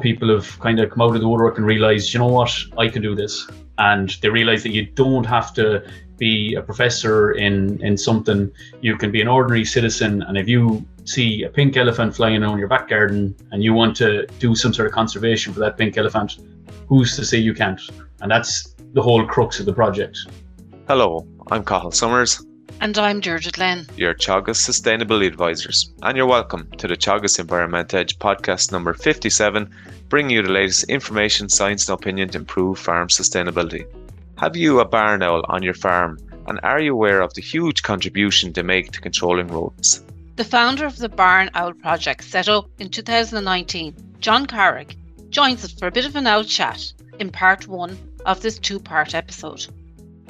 people have kind of come out of the woodwork and realised, you know what, I can do this, and they realise that you don't have to be a professor in in something. You can be an ordinary citizen, and if you see a pink elephant flying around your back garden and you want to do some sort of conservation for that pink elephant, who's to say you can't? And that's the whole crux of the project. Hello, I'm Cathal Summers. And I'm Deirdre Glenn. Your Teagasc Sustainability Advisors. And you're welcome to the Teagasc Environment Edge podcast number 57, bringing you the latest information, science, and opinion to improve farm sustainability. Have you a barn owl on your farm? And are you aware of the huge contribution they make to controlling rodents? The founder of the Barn Owl Project, set up in 2019, John Carrig, joins us for a bit of an owl chat in part one of this two part episode.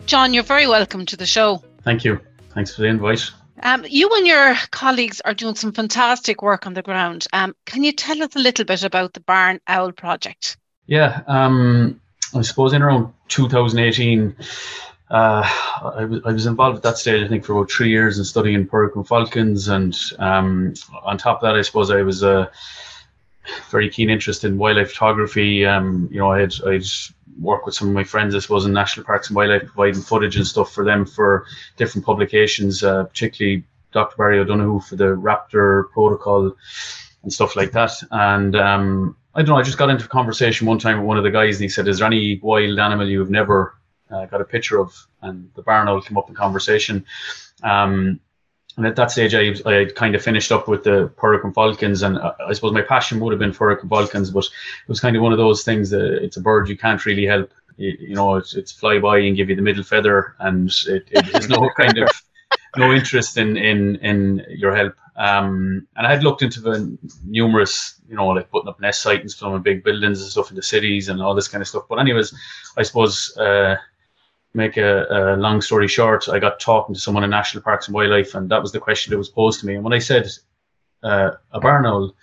John, you're very welcome to the show. Thank you. Thanks for the invite. Um, you and your colleagues are doing some fantastic work on the ground. Um, can you tell us a little bit about the Barn Owl project? Yeah, um, I suppose in around 2018, uh, I, was, was involved at that stage, I think, for about three years in studying peregrine falcons. And um, on top of that, I suppose I was a very keen interest in wildlife photography. Um, you know, I had, I'd work with some of my friends, I suppose, in national parks and wildlife, providing footage and stuff for them for different publications, uh, particularly Dr. Barry O'Donoghue for the Raptor protocol and stuff like that. And um, I don't know, I just got into a conversation one time with one of the guys and he said, Is there any wild animal you've never uh, got a picture of? And the barn owl came up in conversation. Um, and at that stage, I, I kind of finished up with the Peregrine Falcons, and I, I suppose my passion would have been Peregrine Falcons, but it was kind of one of those things that it's a bird you can't really help. You, you know, it's, it's fly by and give you the middle feather, and it, it has no kind of no interest in in in your help. Um, and I had looked into the numerous, you know, like putting up nest sightings from big buildings and stuff in the cities and all this kind of stuff. But anyways, I suppose. Uh, make a, a, long story short, I got talking to someone in National Parks and Wildlife, and that was the question that was posed to me. And when I said uh, a barn owl,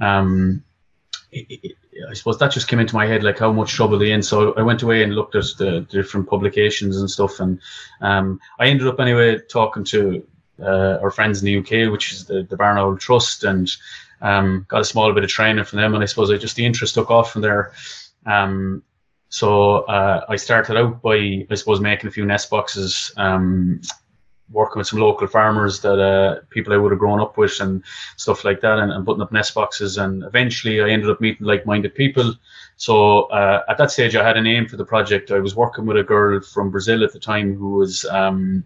um, it, it, I suppose that just came into my head, like how much trouble they in. So I went away and looked at the, different publications and stuff, and um, I ended up anyway talking to uh, our friends in the UK, which is the, the Barn Owl Trust, and um, got a small bit of training from them. And I suppose I just the interest took off from there. Um, so uh, I started out by, I suppose, making a few nest boxes, um, working with some local farmers that uh, people I would have grown up with and stuff like that, and, and, putting up nest boxes. And eventually, I ended up meeting like-minded people. So uh, at that stage, I had a name for the project. I was working with a girl from Brazil at the time who was um,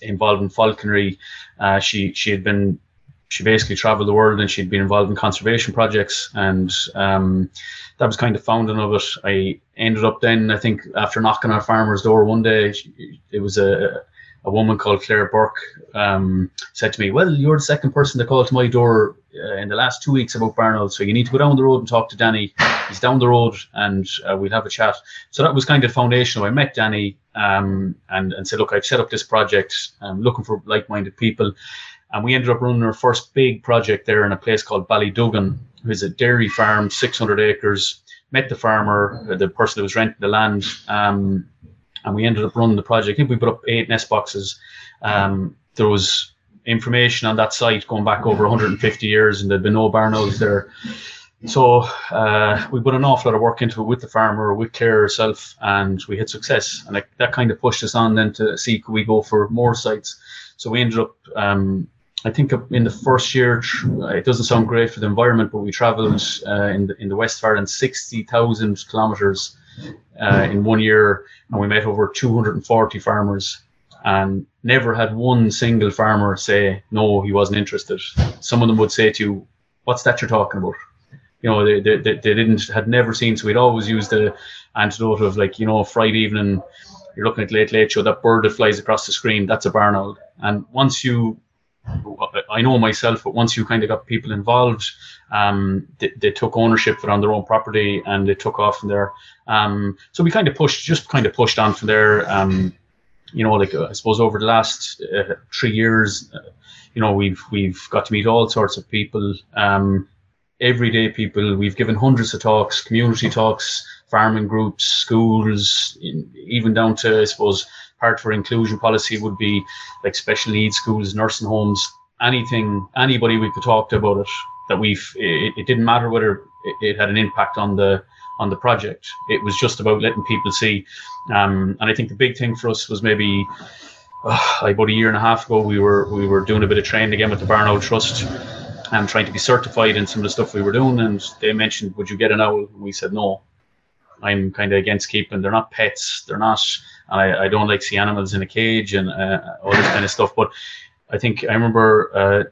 involved in falconry. Uh, she she had been she basically traveled the world and she'd been involved in conservation projects and um, that was kind of founding of it. I ended up then, I think, after knocking on a farmer's door one day, it was a, a woman called Claire Burke um, said to me, "Well, you're the second person to call to my door uh, in the last two weeks about Barn Owl, so you need to go down the road and talk to Danny. He's down the road, and uh, we'll have a chat." So that was kind of foundational. I met Danny um, and and said, "Look, I've set up this project. I'm looking for like-minded people." And we ended up running our first big project there in a place called Ballyduggan, who's a dairy farm, 600 acres. Met the farmer, the person that was renting the land, um, and we ended up running the project. I think we put up eight nest boxes. Um, there was information on that site going back over 150 years, and there'd been no barn owls there. So uh, we put an awful lot of work into it with the farmer, with Claire herself, and we had success. And that kind of pushed us on then to see could we go for more sites. So we ended up um, I think in the first year, it doesn't sound great for the environment, but we travelled uh, in the in the West of Ireland sixty thousand kilometres uh, in one year, and we met over two hundred and forty farmers, and never had one single farmer say no, he wasn't interested. Some of them would say to you, "What's that you're talking about?" You know, they they, they didn't had never seen. So we'd always use the antidote of like you know Friday evening, you're looking at late late show that bird that flies across the screen, that's a barn owl, and once you I know myself, but once you kind of got people involved, um, they, they, took ownership of it on their own property and they took off from there. Um, so we kind of pushed, just kind of pushed on from there. Um, you know, like uh, I suppose over the last uh, three years, uh, you know, we've we've got to meet all sorts of people, um, everyday people. We've given hundreds of talks, community talks, farming groups, schools, even down to I suppose part for inclusion policy would be like special needs schools, nursing homes, anything, anybody we could talk to about it. That we've, it, it didn't matter whether it, it had an impact on the on the project. It was just about letting people see. Um, and I think the big thing for us was maybe uh, like about a year and a half ago, we were we were doing a bit of training again with the Barn Owl Trust and trying to be certified in some of the stuff we were doing. And they mentioned, would you get an owl? And we said no. I'm kind of against keeping. They're not pets. They're not. I, I don't like see animals in a cage and uh, all this kind of stuff. But I think I remember uh,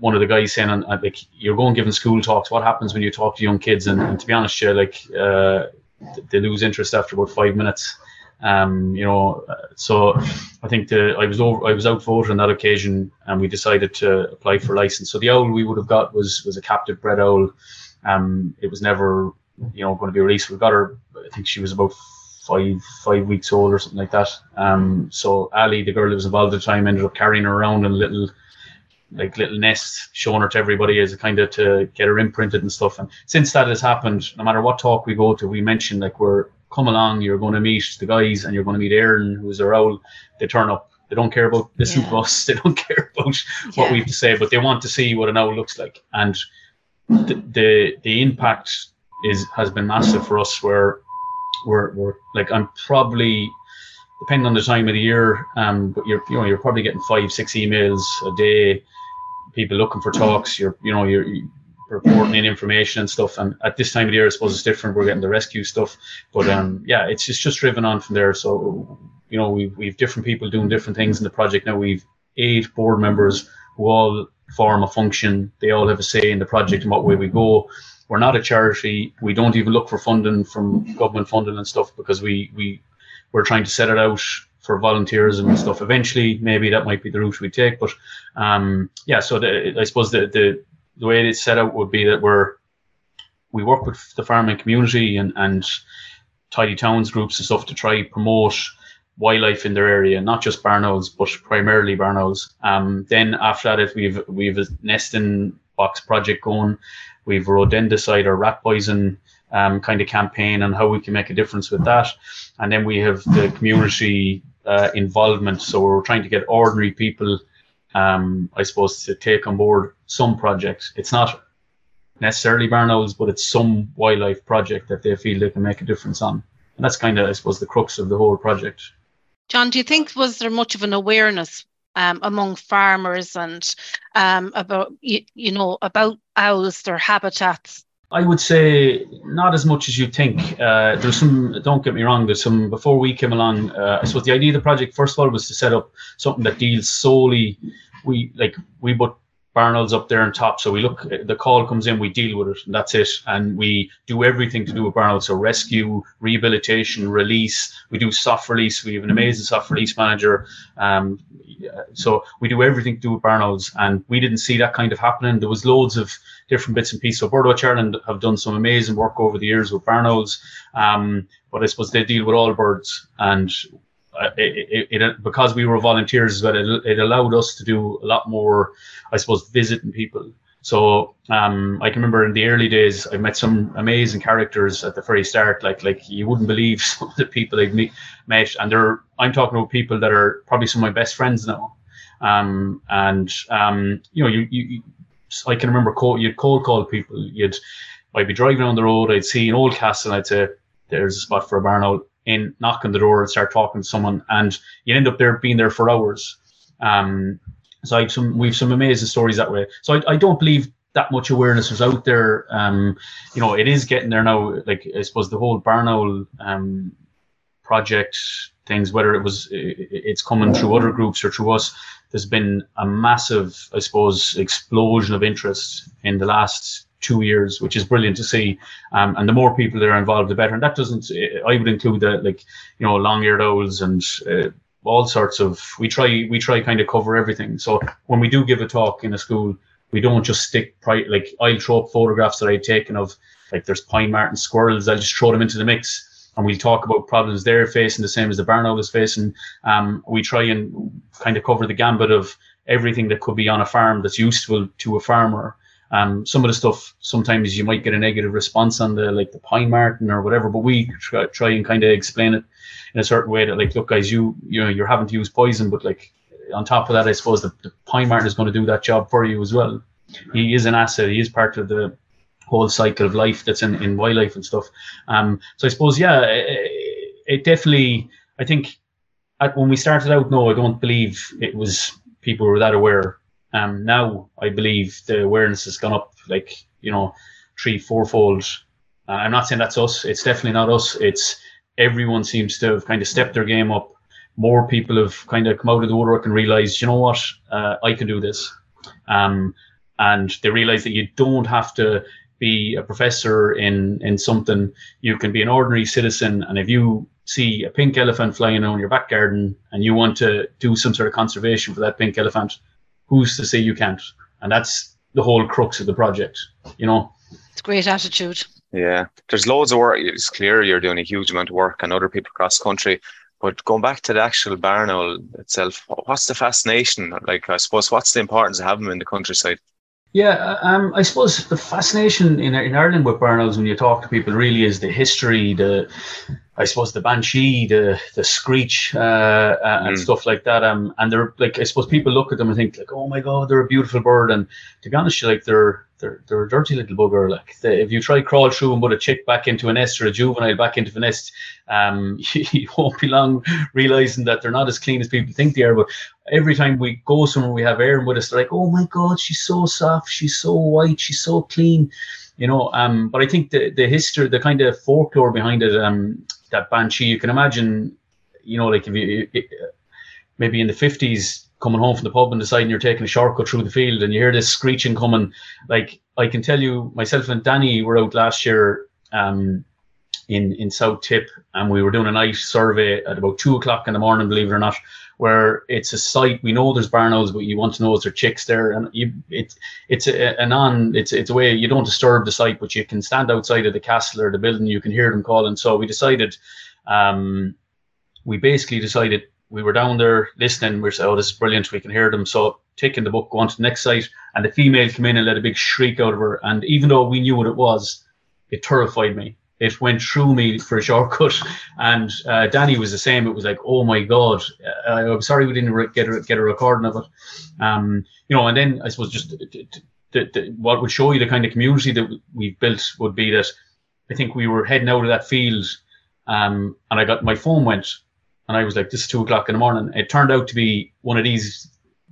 one of the guys saying, uh, like, you're going giving school talks. What happens when you talk to young kids? And, and to be honest, yeah, like, uh, they lose interest after about five minutes. Um, you know, so I think the I was over I was outvoted on that occasion, and we decided to apply for license. So the owl we would have got was was a captive bred owl. Um, it was never you know going to be released. We got her. I think she was about five five weeks old or something like that. Um, so Ali, the girl that was involved at the time, ended up carrying her around in a little like little nest, showing her to everybody as a kind of to get her imprinted and stuff. And since that has happened, no matter what talk we go to, we mention like we're come along, you're going to meet the guys and you're going to meet Erin, who's a owl. They turn up. They don't care about the yeah. us. They don't care about yeah. what we have to say, but they want to see what an owl looks like. And the, the the impact is has been massive for us. Where we're, we're like I'm probably depending on the time of the year, um, but you're you know you're probably getting five six emails a day, people looking for talks. You're you know you're reporting in information and stuff. And at this time of the year, I suppose it's different. We're getting the rescue stuff, but um, yeah, it's just just driven on from there. So you know, we've we've different people doing different things in the project now. We've eight board members who all form a function. They all have a say in the project and what way we go. We're not a charity. We don't even look for funding from government funding and stuff because we we we're trying to set it out for volunteers and stuff. Eventually, maybe that might be the route we take. But um, yeah, so the, I suppose the, the the way it's set out would be that we're we work with the farming community and and tidy towns groups and stuff to try promote wildlife in their area, not just barn owls, but primarily barn owls. Um, then after that, if we've we've a nesting box project going, we've rodenticide or rat poison um, kind of campaign and how we can make a difference with that, and then we have the community uh, involvement. So we're trying to get ordinary people um, I suppose, to take on board some projects. It's not necessarily barn owls, but it's some wildlife project that they feel they can make a difference on. And that's kind of, I suppose, the crux of the whole project. John, do you think was there much of an awareness um, among farmers and um, about you, you know about owls, their habitats? I would say not as much as you think. Uh, there's some. Don't get me wrong. There's some. Before we came along, uh, I suppose the idea of the project, first of all, was to set up something that deals solely we like we put barn owls up there on top. So we look, the call comes in, we deal with it, and that's it. And we do everything to do with barn owls. So rescue, rehabilitation, release. We do soft release. We have an amazing soft release manager. Um, so we do everything to do with barn owls, and we didn't see that kind of happening. There was loads of different bits and pieces. So Birdwatch Ireland have done some amazing work over the years with barn owls, um, but I suppose they deal with all birds, and it, it, it, because we were volunteers, but it, it allowed us to do a lot more, I suppose, visiting people. So um, I can remember in the early days, I met some amazing characters at the very start. Like like you wouldn't believe some of the people I've meet, met, and they're I'm talking about people that are probably some of my best friends now. Um, and um, you know, you, you I can remember call, you'd cold call people. You'd I'd be driving on the road, I'd see an old castle, and I'd say, "There's a spot for a barn owl." In knock on the door and start talking to someone, and you end up there being there for hours. Um, so I've some we've some amazing stories that way. So I, I don't believe that much awareness was out there. Um, you know, it is getting there now. Like I suppose the whole barn owl um, project things, whether it was it's coming through other groups or through us, there's been a massive, I suppose, explosion of interest in the last two years, which is brilliant to see. Um, and the more people that are involved, the better. And that doesn't, I would include the like, you know, long-eared owls and uh, all sorts of. We try, we try kind of cover everything. So when we do give a talk in a school, we don't just stick pri- like I'll throw up photographs that I've taken of like there's pine marten squirrels. I'll just throw them into the mix. And we'll talk about problems they're facing, the same as the barn owl is facing. Um, we try and kind of cover the gambit of everything that could be on a farm that's useful to a farmer um, some of the stuff sometimes you might get a negative response on the like the pine marten or whatever, but we try, try and kind of explain it in a certain way that like, look, guys, you you know you're having to use poison, but like on top of that, I suppose the, the pine marten is going to do that job for you as well. He is an asset. He is part of the whole cycle of life that's in, in wildlife and stuff. Um, so I suppose, yeah, it, it definitely, I think at, when we started out, no, I don't believe it was people were that aware. Um, now I believe the awareness has gone up like, you know, three, fourfold. Uh, I'm not saying that's us. It's definitely not us. It's everyone seems to have kind of stepped their game up. More people have kind of come out of the woodwork and realized, you know what, uh, I can do this. Um, and they realize that you don't have to be a professor in in something. You can be an ordinary citizen, and if you see a pink elephant flying around your back garden and you want to do some sort of conservation for that pink elephant, who's to say you can't? And that's the whole crux of the project, you know. It's great attitude. Yeah, there's loads of work. It's clear you're doing a huge amount of work, and other people across the country. But going back to the actual barn owl itself, what's the fascination? Like, I suppose, what's the importance of having them in the countryside? Yeah, um, I suppose the fascination in in Ireland with barn owls when you talk to people really is the history, the I suppose the banshee, the the screech, uh, uh, and mm. stuff like that. Um, and they're like I suppose people look at them and think like, oh my god, they're a beautiful bird. And to be honest, like they're they're they're a dirty little bugger. Like they, if you try to crawl through and put a chick back into a nest or a juvenile back into a nest, um, you, you won't be long realizing that they're not as clean as people think they are. But every time we go somewhere, we have Erin with us. They're like, oh my god, she's so soft, she's so white, she's so clean you know um but i think the the history the kind of folklore behind it um that banshee. You can imagine, you know, like if you maybe in the fifties coming home from the pub and deciding you're taking a shortcut through the field and you hear this screeching coming. Like I can tell you, myself and Danny were out last year. Um, in in South Tip, and we were doing a night survey at about two o'clock in the morning, believe it or not, where it's a site we know there's barn owls, but you want to know is there chicks there, and you it it's a, a non it's it's a way you don't disturb the site, but you can stand outside of the castle or the building, you can hear them calling. So we decided, um, we basically decided we were down there listening. We said, "Oh, this is brilliant. We can hear them." So taking the book, go on to the next site, and the female came in and let a big shriek out of her. And even though we knew what it was, it terrified me it went through me for a shortcut. And uh, Danny was the same. It was like, oh my god, uh, I'm sorry we didn't re- get a, get a recording of it. Um, you know, and then I suppose just what would show you the kind of community that we've built would be that I think we were heading out of that field, um, and I got my phone went, and I was like, this is two o'clock in the morning. It turned out to be one of these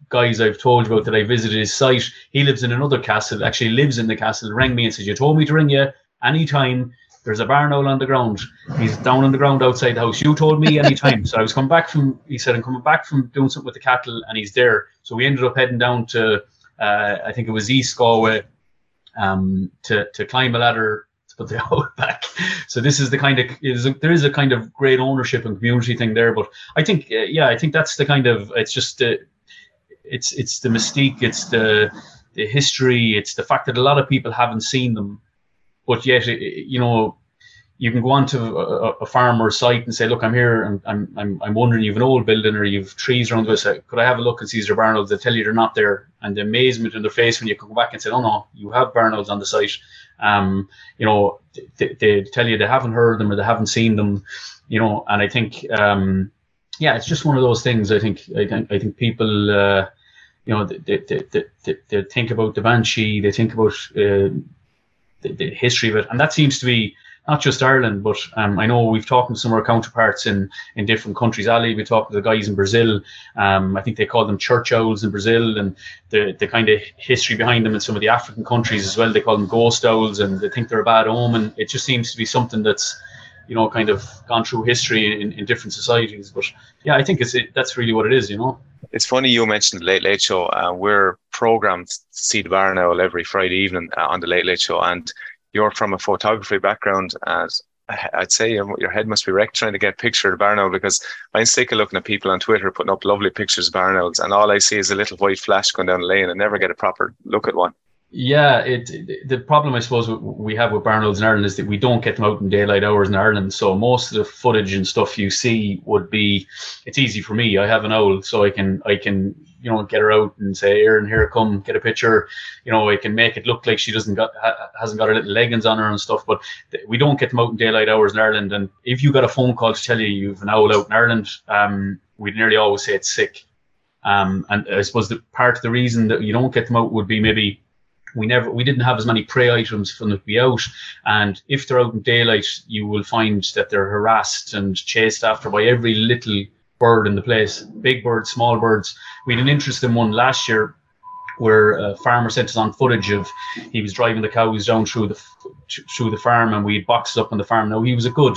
guys I've told you about that I visited his site. He lives in another castle, actually lives in the castle, rang me and said, You told me to ring you anytime there's a barn owl on the ground. He's down on the ground outside the house. You told me anytime. so I was coming back from, he said, I'm coming back from doing something with the cattle and he's there. So we ended up heading down to, uh, I think it was East Galway, um, to, to climb a ladder to put the owl back. So this is the kind of, is a, there is a kind of great ownership and community thing there. But I think, uh, yeah, I think that's the kind of, it's just, uh, it's, it's the mystique, it's the, the history, it's the fact that a lot of people haven't seen them but yet you know you can go on to a, a farm or site and say, look, I'm here, and I'm, I'm, I'm wondering, you've an old building or you've trees around this. Could I have a look and see your barn owls? They tell you they're not there, and the amazement in their face when you come back and say, oh no, you have barn owls on the site. Um, you know, they, they, tell you they haven't heard them or they haven't seen them. You know, and I think, um, yeah, it's just one of those things. I think, I think, I think people. Uh, you know, they, they, they, they, think about the banshee, they think about uh, the, the history of it, and that seems to be not just Ireland, but um, I know we've talked to some of our counterparts in, in different countries. Ali, we talked to the guys in Brazil. Um, I think they call them church owls in Brazil, and the, the kind of history behind them in some of the African countries as well. They call them ghost owls, and they think they're a bad omen. It just seems to be something that's, you know, kind of gone through history in, in different societies. But yeah, I think it's it, that's really what it is, you know. It's funny you mentioned the Late Late Show. Uh, we're programmed to see the Barn Owl every Friday evening uh, on the Late Late Show, and you're from a photography background, as I'd say your, head must be wrecked trying to get a picture of the barn owl because I'm sick of looking at people on Twitter putting up lovely pictures of owls, and all I see is a little white flash going down the lane and never get a proper look at one. Yeah, it, the problem I suppose we have with barn in Ireland is that we don't get them out in daylight hours in Ireland. So most of the footage and stuff you see would be. It's easy for me. I have an owl, so I can I can you know get her out and say, "Erin, here, come get a picture." You know, I can make it look like she doesn't got ha, hasn't got her little leggings on her and stuff. But we don't get them out in daylight hours in Ireland. And if you got a phone call to tell you you've an owl out in Ireland, um, we'd nearly always say it's sick. Um, and I suppose the part of the reason that you don't get them out would be maybe we never we didn't have as many prey items for them to be out and if they're out in daylight you will find that they're harassed and chased after by every little bird in the place. Big birds small birds. We had an interesting one last year where a farmer sent us on footage of he was driving the cows down through the through the farm and we had boxes up on the farm. Now he was a good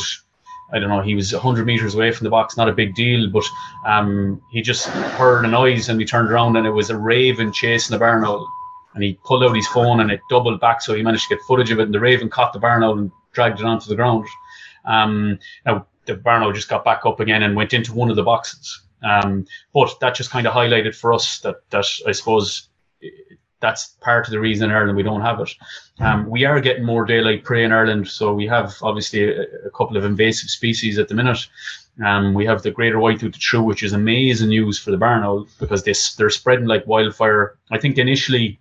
I don't know, he was 100 meters away from the box, not a big deal, but um, he just heard a noise and we turned around and it was a raven chasing the barn owl and he pulled out his phone and it doubled back, so he managed to get footage of it. And the raven caught the barn owl and dragged it onto the ground. Um, now the barn owl just got back up again and went into one of the boxes. Um, but that just kind of highlighted for us that that I suppose that's part of the reason in Ireland we don't have it. Um, we are getting more daylight prey in Ireland, so we have obviously a, a couple of invasive species at the minute. Um, we have the greater white-toothed shrew, which is amazing news for the barn owl because they, they're spreading like wildfire. I think initially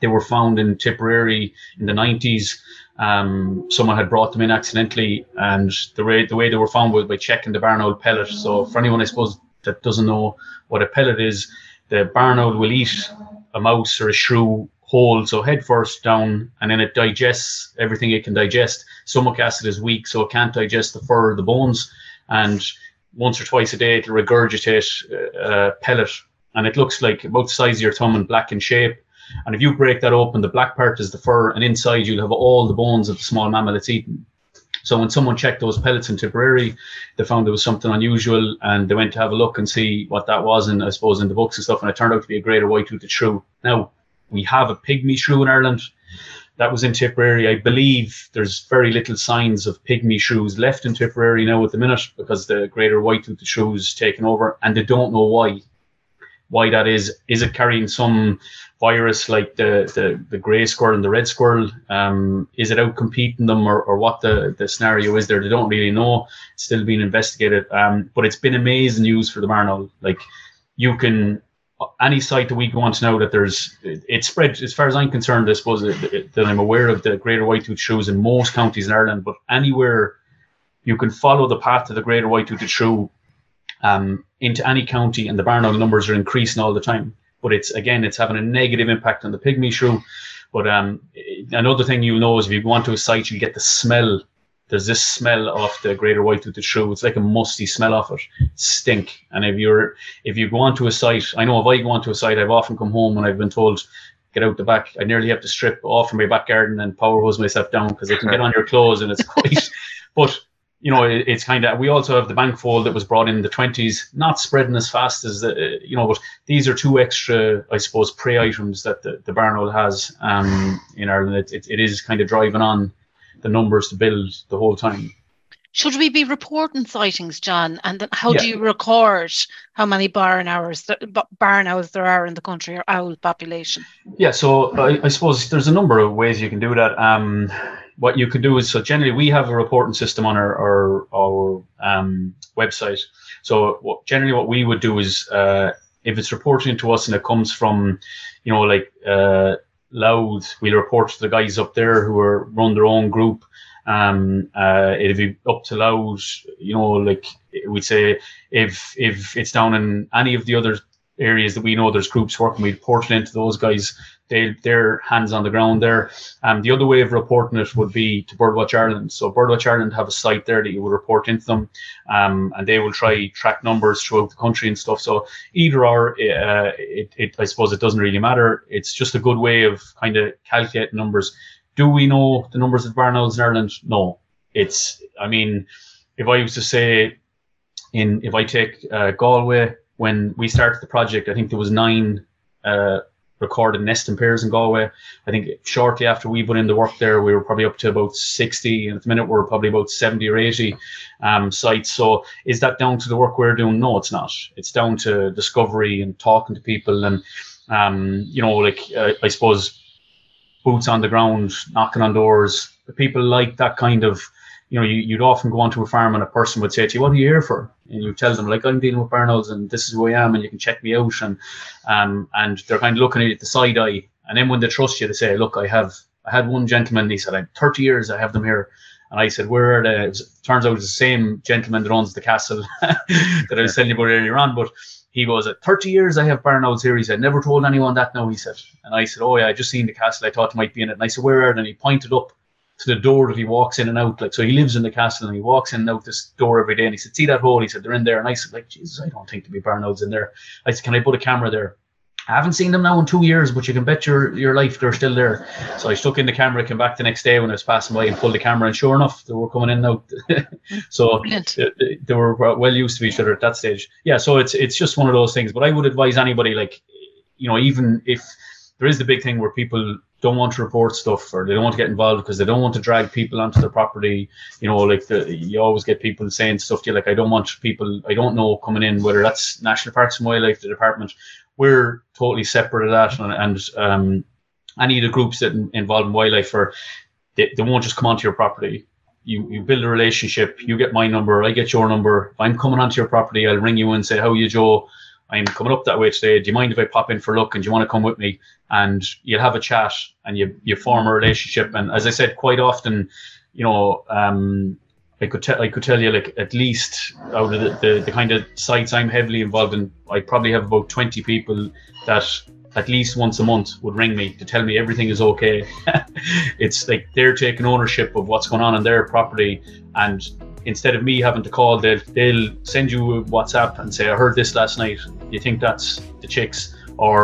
they were found in Tipperary in the 90s. Um, someone had brought them in accidentally, and the way the way they were found was by checking the barn owl pellet. So for anyone, I suppose that doesn't know what a pellet is, the barn owl will eat a mouse or a shrew whole, so head first down, and then it digests everything it can digest. Stomach acid is weak, so it can't digest the fur or the bones, and once or twice a day it'll regurgitate a pellet, and it looks like about the size of your thumb and black in shape and if you break that open, the black part is the fur, and inside you'll have all the bones of the small mammal it's eaten. So when someone checked those pellets in Tipperary, they found there was something unusual, and they went to have a look and see what that was, and I suppose in the books and stuff, and it turned out to be a greater white-toothed shrew. Now we have a pygmy shrew in Ireland. That was in Tipperary. I believe there's very little signs of pygmy shrews left in Tipperary now at the minute because the greater white-toothed shrew is taken over, and they don't know why why that is. Is it carrying some virus like the the, the grey squirrel and the red squirrel? Um, is it out competing them or, or what the, the scenario is there? They don't really know. It's still being investigated. Um, but it's been amazing news for the barn owl. Like you can any site that we go on to know that there's it's spread as far as I'm concerned. I suppose that, that I'm aware of the greater white-toothed shrews in most counties in Ireland, but anywhere you can follow the path of the greater white-toothed shrew um, into any county, and the barn owl numbers are increasing all the time. But it's again, it's having a negative impact on the pygmy shrew. But um, another thing you'll know is if you go onto a site, you get the smell. There's this smell of the greater white-toothed shrew. It's like a musty smell of it. Stink. And if you're if you go onto a site, I know if I go onto a site, I've often come home and I've been told get out the back. I nearly have to strip off from my back garden and power hose myself down because it can get on your clothes and it's quite. but you know, it, it's kind of. We also have the bank vole that was brought in the twenties, not spreading as fast as the, you know. But these are two extra, I suppose, prey items that the, the barn owl has um, in Ireland. It, it, it is kind of driving on the numbers to build the whole time. Should we be reporting sightings, John? And then how yeah. do you record how many barn hours, barn owls there are in the country or owl population? Yeah, so I, I suppose there's a number of ways you can do that. Um, what you could do is so generally we have a reporting system on our our, our um, website. So what, generally what we would do is uh, if it's reporting to us and it comes from, you know, like uh, Louth, we'll report to the guys up there who are run their own group. Um, uh, it'll be up to Louth, you know, like we'd say if if it's down in any of the other areas that we know there's groups working, we report into those guys they their hands on the ground there. Um, the other way of reporting it would be to Birdwatch Ireland. So Birdwatch Ireland have a site there that you would report into them, um, and they will try track numbers throughout the country and stuff. So either or, uh, it, it I suppose it doesn't really matter. It's just a good way of kind of calculating numbers. Do we know the numbers of barn owls in Ireland? No. It's I mean, if I was to say in if I take uh, Galway when we started the project, I think there was nine. Uh, recorded nesting pairs in Galway. I think shortly after we put in the work there, we were probably up to about 60. And at the minute, we're probably about 70 or 80 um, sites. So is that down to the work we're doing? No, it's not. It's down to discovery and talking to people. And, um, you know, like, uh, I suppose boots on the ground, knocking on doors. People like that kind of you know, you, would often go onto a farm and a person would say to you, "What are you here for?" And you tell them, "Like I'm dealing with barn owls and this is who I am, and you can check me out." And um, and they're kind of looking at you the side eye, and then when they trust you, they say, "Look, I have I had one gentleman. He said, "I'm 30 years. I have them here." And I said, where are they? It was, turns out it's the same gentleman that owns the castle that I was telling you about earlier on. But he goes, at 30 years I have barn owls here. He said, never told anyone that now, he said. And I said, oh yeah, I just seen the castle. I thought it might be in it. And I said, where are they? And he pointed up to the door that he walks in and out. Like, so he lives in the castle and he walks in and out this door every day. And he said, see that hole? He said, they're in there. And I said, like, Jesus, I don't think there'd be barn owls in there. I said, can I put a camera there? I haven't seen them now in two years, but you can bet your, your life they're still there. So I stuck in the camera, came back the next day when I was passing by and pulled the camera, and sure enough, they were coming in now. so uh, they, they were well used to each other at that stage. Yeah, so it's it's just one of those things. But I would advise anybody, like, you know, even if there is the big thing where people don't want to report stuff or they don't want to get involved because they don't want to drag people onto their property. You know, like the, you always get people saying stuff to you like, I don't want people I don't know coming in, whether that's National Parks and Wildlife, the department. We're totally separate of that. And, and um, any of the groups that involve in wildlife, or they, they won't just come onto your property. You, you build a relationship. You get my number. I get your number. If I'm coming onto your property, I'll ring you and say, "How are you, Joe? I'm coming up that way today. Do you mind if I pop in for a look? And do you want to come with me?" And you'll have a chat and you you form a relationship. And as I said, quite often, you know, um, I could tell I could tell you like at least out of the, the, the kind of sites I'm heavily involved in, I probably have about twenty people that at least once a month would ring me to tell me everything is okay. it's like they're taking ownership of what's going on in their property, and instead of me having to call, they'll they'll send you a WhatsApp and say, "I heard this last night. You think that's the chicks?" Or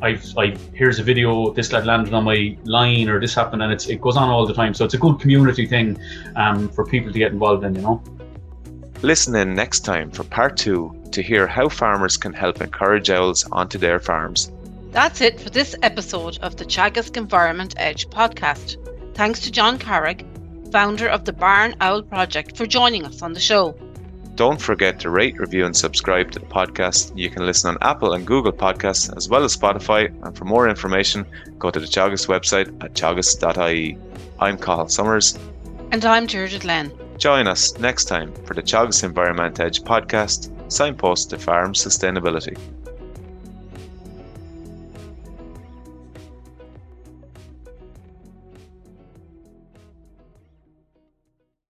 I've I here's a video this lad landed on my line or this happened and it's it goes on all the time. So it's a good community thing um, for people to get involved in, you know. Listen in next time for part two to hear how farmers can help encourage owls onto their farms. That's it for this episode of the Teagasc Environment Edge podcast. Thanks to John Carrig, founder of the Barn Owl Project, for joining us on the show. Don't forget to rate, review, and subscribe to the podcast. You can listen on Apple and Google Podcasts as well as Spotify. And for more information, go to the Teagasc website at teagasc.ie. I'm Cathal Summers. And I'm Deirdre Glenn. Join us next time for the Teagasc Environment Edge podcast, signpost to farm sustainability.